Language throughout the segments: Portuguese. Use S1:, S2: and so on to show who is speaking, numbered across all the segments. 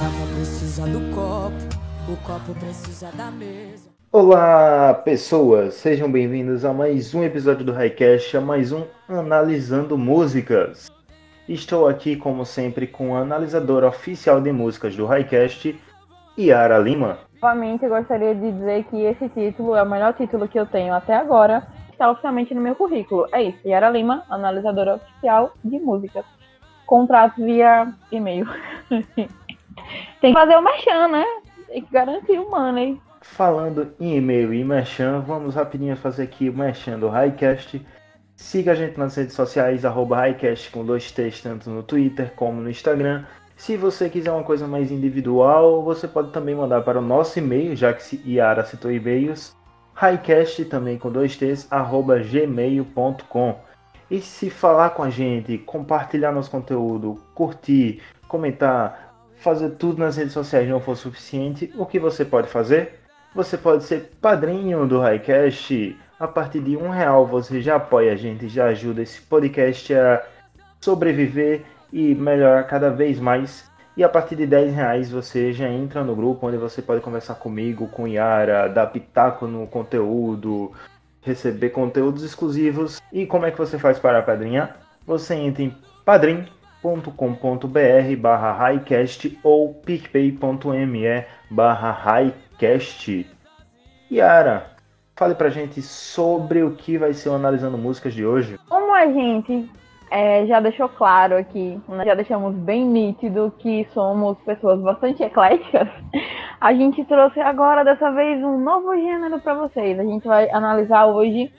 S1: garrafa precisa do copo, o copo precisa da mesa.
S2: Olá, pessoas! Sejam bem-vindos a mais um episódio do Highcast, a mais um Analisando Músicas. Estou aqui, como sempre, com a analisadora oficial de músicas do Highcast, Yara Lima.
S3: Novamente, eu gostaria de dizer que esse título é o melhor título que eu tenho até agora, está oficialmente no meu currículo. É isso, Yara Lima, analisadora oficial de músicas. Contrato via e-mail. Tem que fazer o merchan, né? Tem que garantir o money.
S2: Falando em e-mail e merchan, vamos rapidinho fazer aqui o merchan do Highcast. Siga a gente nas redes sociais, arroba Highcast com dois T's, tanto no Twitter como no Instagram. Se você quiser uma coisa mais individual, você pode também mandar para o nosso e-mail, já que Yara citou e-mails, highcast também com dois T's, arroba gmail.com. E se falar com a gente, compartilhar nosso conteúdo, curtir, comentar, fazer tudo nas redes sociais não for suficiente, o que você pode fazer? Você pode ser padrinho do Highcast. A partir de um real você já apoia a gente, já ajuda esse podcast a sobreviver e melhorar cada vez mais. E a partir de 10 reais você já entra no grupo onde você pode conversar comigo, com Yara, dar pitaco no conteúdo, receber conteúdos exclusivos. E como é que você faz para padrinhar? Você entra em padrim.com.br barra highcast ou picpay.me barra highcast. Yara, fale pra gente sobre o que vai ser o Analisando Músicas de hoje.
S3: Como a gente é, já deixou claro aqui, né, já deixamos bem nítido que somos pessoas bastante ecléticas, a gente trouxe agora, dessa vez, um novo gênero para vocês. A gente vai analisar hoje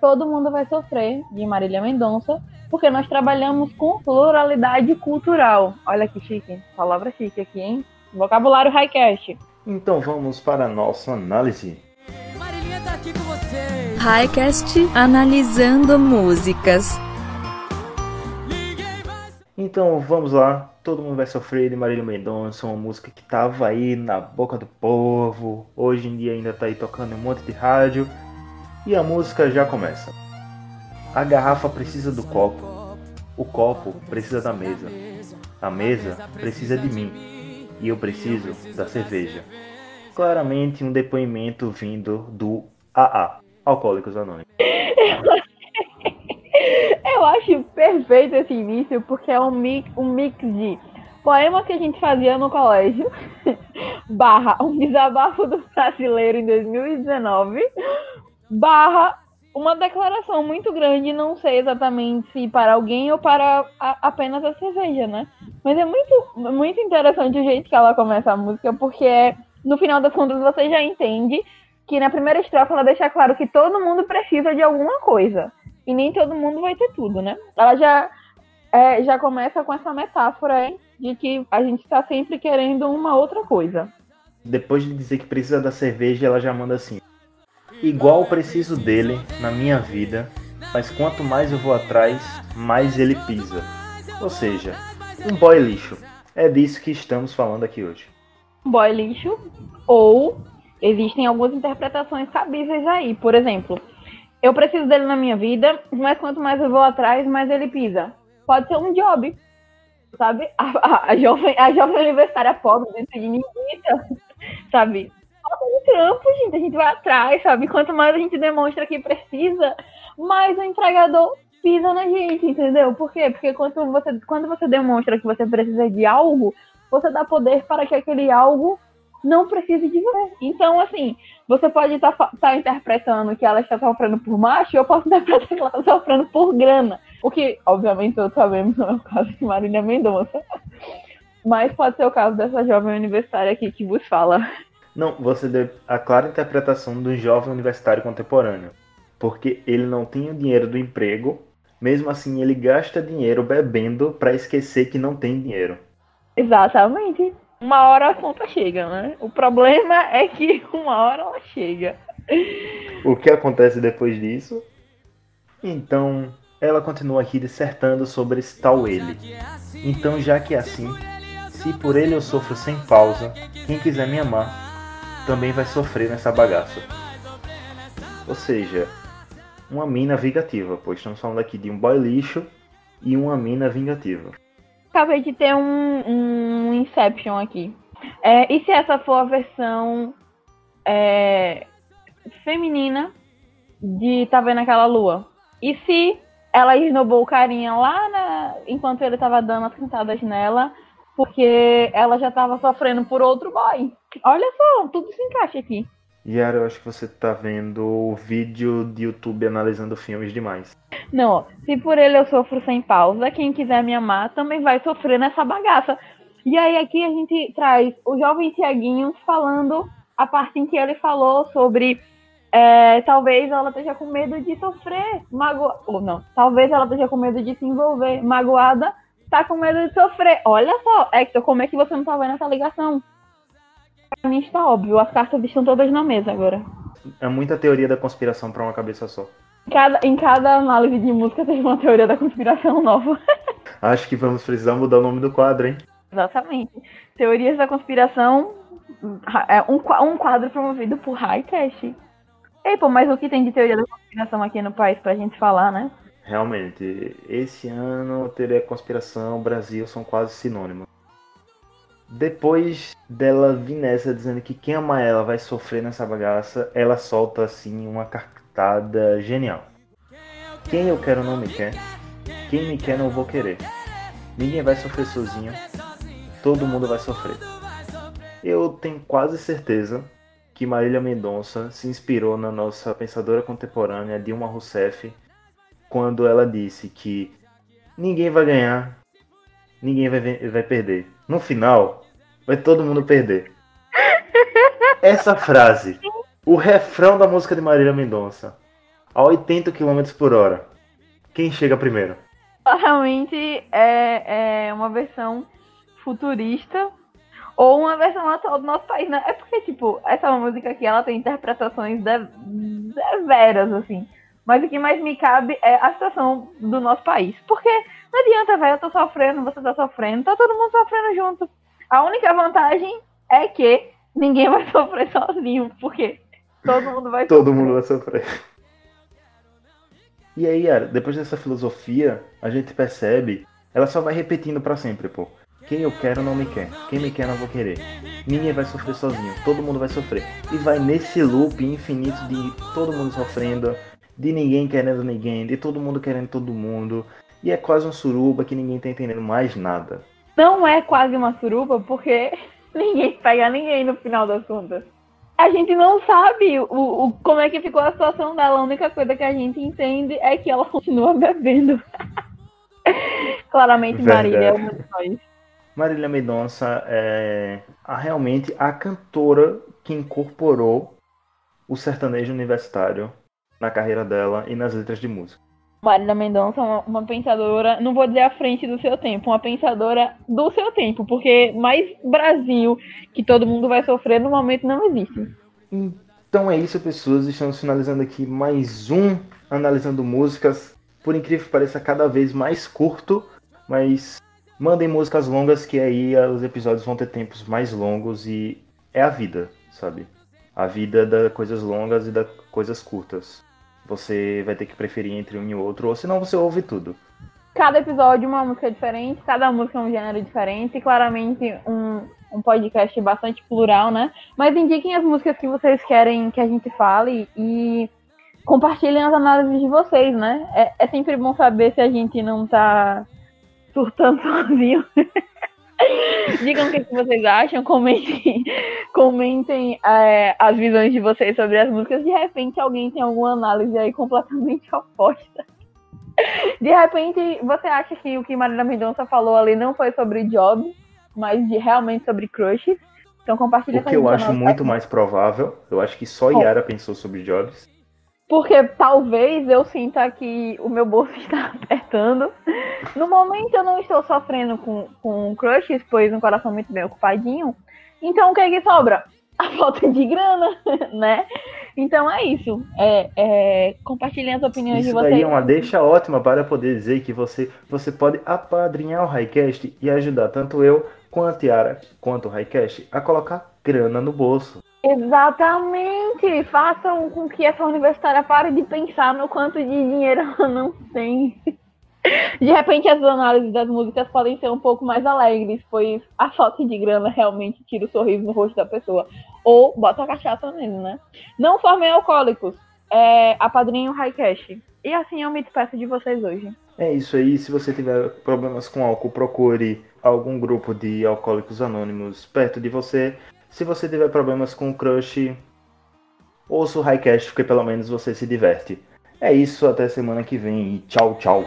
S3: Todo Mundo Vai Sofrer, de Marília Mendonça, porque nós trabalhamos com pluralidade cultural. Olha que chique, palavra chique aqui, hein? Vocabulário Highcast.
S2: Então vamos para a nossa análise.
S1: Marilinha tá aqui com vocês.
S4: Highcast Analisando Músicas.
S2: Então vamos lá. Todo mundo vai sofrer de Marília Mendonça, uma música que tava aí na boca do povo. Hoje em dia ainda tá aí tocando em um monte de rádio. E a música já começa. A garrafa precisa do copo. O copo precisa da mesa. A mesa precisa de mim. E eu preciso da cerveja. Claramente um depoimento vindo do AA, Alcoólicos Anônimos.
S3: Eu acho perfeito esse início, porque é um mix, um mix de poema que a gente fazia no colégio, barra um desabafo do brasileiro em 2019, barra uma declaração muito grande, não sei exatamente se para alguém ou para a- apenas a cerveja, né? Mas é muito, muito interessante o jeito que ela começa a música, porque no final das contas você já entende que na primeira estrofe ela deixa claro que todo mundo precisa de alguma coisa. E nem todo mundo vai ter tudo, né? Ela já, é, já começa com essa metáfora hein, de que a gente está sempre querendo uma outra coisa.
S2: Depois de dizer que precisa da cerveja, ela já manda assim: Igual preciso dele na minha vida, mas quanto mais eu vou atrás, mais ele pisa. Ou seja, um boy lixo. É disso que estamos falando aqui hoje.
S3: boy lixo, ou existem algumas interpretações cabíveis aí. Por exemplo, eu preciso dele na minha vida, mas quanto mais eu vou atrás, mais ele pisa. Pode ser um job, sabe? A, a- a jovem, a jovem universitária pobre, desinibida, sabe? Falta um trampo, gente, a gente vai atrás, sabe? Quanto mais a gente demonstra que precisa, mais o empregador pisa na gente, entendeu? Por quê? Porque quando você, quando você demonstra que você precisa de algo, você dá poder para que aquele algo não precise de você. Então, assim, você pode estar interpretando que ela está sofrendo por macho, eu posso interpretar que ela está sofrendo por grana. O que, obviamente, todos sabemos não é o caso de Marília Mendonça. Mas pode ser o caso dessa jovem universitária aqui que vos fala.
S2: Não, você deu a clara interpretação do jovem universitário contemporâneo. Porque ele não tem o dinheiro do emprego, mesmo assim ele gasta dinheiro bebendo para esquecer que não tem dinheiro.
S3: Exatamente. Uma hora a conta chega, né? O problema é que uma hora ela chega.
S2: O que acontece depois disso? Então, ela continua aqui dissertando sobre esse tal ele. Então, já que é assim, se por ele eu sofro sem pausa, quem quiser me amar também vai sofrer nessa bagaça. Ou seja, uma mina vingativa, pois estamos falando aqui de um boy lixo e uma mina vingativa.
S3: Acabei de ter um, um Inception aqui. É, e se essa for a versão é, feminina de Tá Vendo Aquela Lua? E se ela esnobou o carinha lá na, enquanto ele tava dando as cantadas nela, porque ela já tava sofrendo por outro boy? Olha só, tudo se encaixa aqui.
S2: Yara, eu acho que você tá vendo o vídeo de YouTube analisando filmes demais.
S3: Não, se por ele eu sofro sem pausa, quem quiser me amar também vai sofrer nessa bagaça. E aí aqui a gente traz o jovem Tiaguinho falando a parte em que ele falou sobre é, talvez ela esteja com medo de sofrer, magoada. Ou não, talvez ela esteja com medo de se envolver, magoada, tá com medo de sofrer. Olha só, Hector, como é que você não tá vendo essa ligação? Pra mim está óbvio, as cartas estão todas na mesa agora.
S2: É muita teoria da conspiração pra uma cabeça só.
S3: Em cada, em cada análise de música tem uma teoria da conspiração nova.
S2: Acho que vamos precisar mudar o nome do quadro, hein?
S3: Exatamente. Teorias da conspiração é um, um quadro promovido por Highcast. Ei, pô, mas o que tem de teoria da conspiração aqui no país pra gente falar, né?
S2: Realmente, esse ano teoria da conspiração, Brasil são quase sinônimos. Depois dela vir nessa dizendo que quem ama ela vai sofrer nessa bagaça, ela solta assim uma cartada genial. Quem eu quero não me quer, quem me quer não vou querer. Ninguém vai sofrer sozinho, todo mundo vai sofrer. Eu tenho quase certeza que Marília Mendonça se inspirou na nossa pensadora contemporânea Dilma Rousseff quando ela disse que ninguém vai ganhar, ninguém vai, vai perder. No final, vai todo mundo perder. Essa frase, o refrão da música de Marília Mendonça, a 80 km por hora. Quem chega primeiro?
S3: Claramente é, é uma versão futurista ou uma versão atual do nosso país, né? É porque, tipo, essa música aqui, ela tem interpretações de- severas, assim. Mas o que mais me cabe é a situação do nosso país. Porque não adianta, velho, eu tô sofrendo, você tá sofrendo, tá todo mundo sofrendo junto. A única vantagem é que ninguém vai sofrer sozinho, porque todo mundo vai
S2: Todo
S3: sofrer.
S2: mundo vai sofrer. E aí, Yara, depois dessa filosofia, a gente percebe, ela só vai repetindo pra sempre, pô. Quem eu quero não me quer, quem me quer não vou querer. Ninguém vai sofrer sozinho, todo mundo vai sofrer. E vai nesse loop infinito de todo mundo sofrendo, de ninguém querendo ninguém, de todo mundo querendo todo mundo. E é quase um suruba que ninguém tá entendendo mais nada.
S3: não é quase uma suruba, porque ninguém pega ninguém no final das contas. A gente não sabe o, o- como é que ficou a situação dela. A única coisa que a gente entende é que ela continua bebendo. Claramente, Marília é uma de nós.
S2: Marília Mendonça é a- realmente a cantora que incorporou o sertanejo universitário na carreira dela e nas letras de música.
S3: Marília Mendonça é uma, uma pensadora, não vou dizer à frente do seu tempo, uma pensadora do seu tempo, porque mais Brasil que todo mundo vai sofrer no momento não existe.
S2: Então é isso, pessoas. Estamos finalizando aqui mais um Analisando Músicas. Por incrível que pareça, cada vez mais curto, mas mandem músicas longas que aí os episódios vão ter tempos mais longos e é a vida, sabe? A vida das coisas longas e das coisas curtas. Você vai ter que preferir entre um e outro, ou senão você ouve tudo.
S3: cada episódio uma música diferente, cada música é um gênero diferente, e claramente um, um podcast bastante plural, né? Mas indiquem as músicas que vocês querem que a gente fale e compartilhem as análises de vocês, né? É, é sempre bom saber se a gente não tá surtando sozinho. Digam o que, vocês acham, comentem, comentem é, as visões de vocês sobre as músicas. De repente alguém tem alguma análise aí completamente oposta. De repente, você acha que o que Marília Mendonça falou ali não foi sobre Job, mas de, realmente sobre crushes? Então compartilha
S2: O
S3: com a
S2: que eu acho muito mais provável, eu acho que só. Yara pensou sobre Jobs.
S3: Porque talvez eu sinta que o meu bolso está apertando. No momento eu não estou sofrendo com, com crushes, pois um coração muito bem ocupadinho. Então o que é que sobra? A falta de grana, né? Então é isso. É, é, compartilhem as opiniões de
S2: Isso
S3: vocês.
S2: daí é uma deixa ótima para poder dizer que você, você pode apadrinhar o Highcast e ajudar tanto eu, quanto Yara, quanto o Highcast a colocar grana no bolso.
S3: Exatamente! Façam com que essa universitária pare de pensar no quanto de dinheiro ela não tem. De repente as análises das músicas podem ser um pouco mais alegres, pois a falta de grana realmente tira o sorriso no rosto da pessoa. Ou bota a cachaça mesmo, né? Não formem alcoólicos. É, apadrinho Highcash. E assim eu me despeço de vocês hoje.
S2: É isso aí. Se você tiver problemas com álcool, procure algum grupo de alcoólicos anônimos perto de você. Se você tiver problemas com crush, ouça o Highcast, porque pelo menos você se diverte. É isso, até semana que vem e tchau, tchau.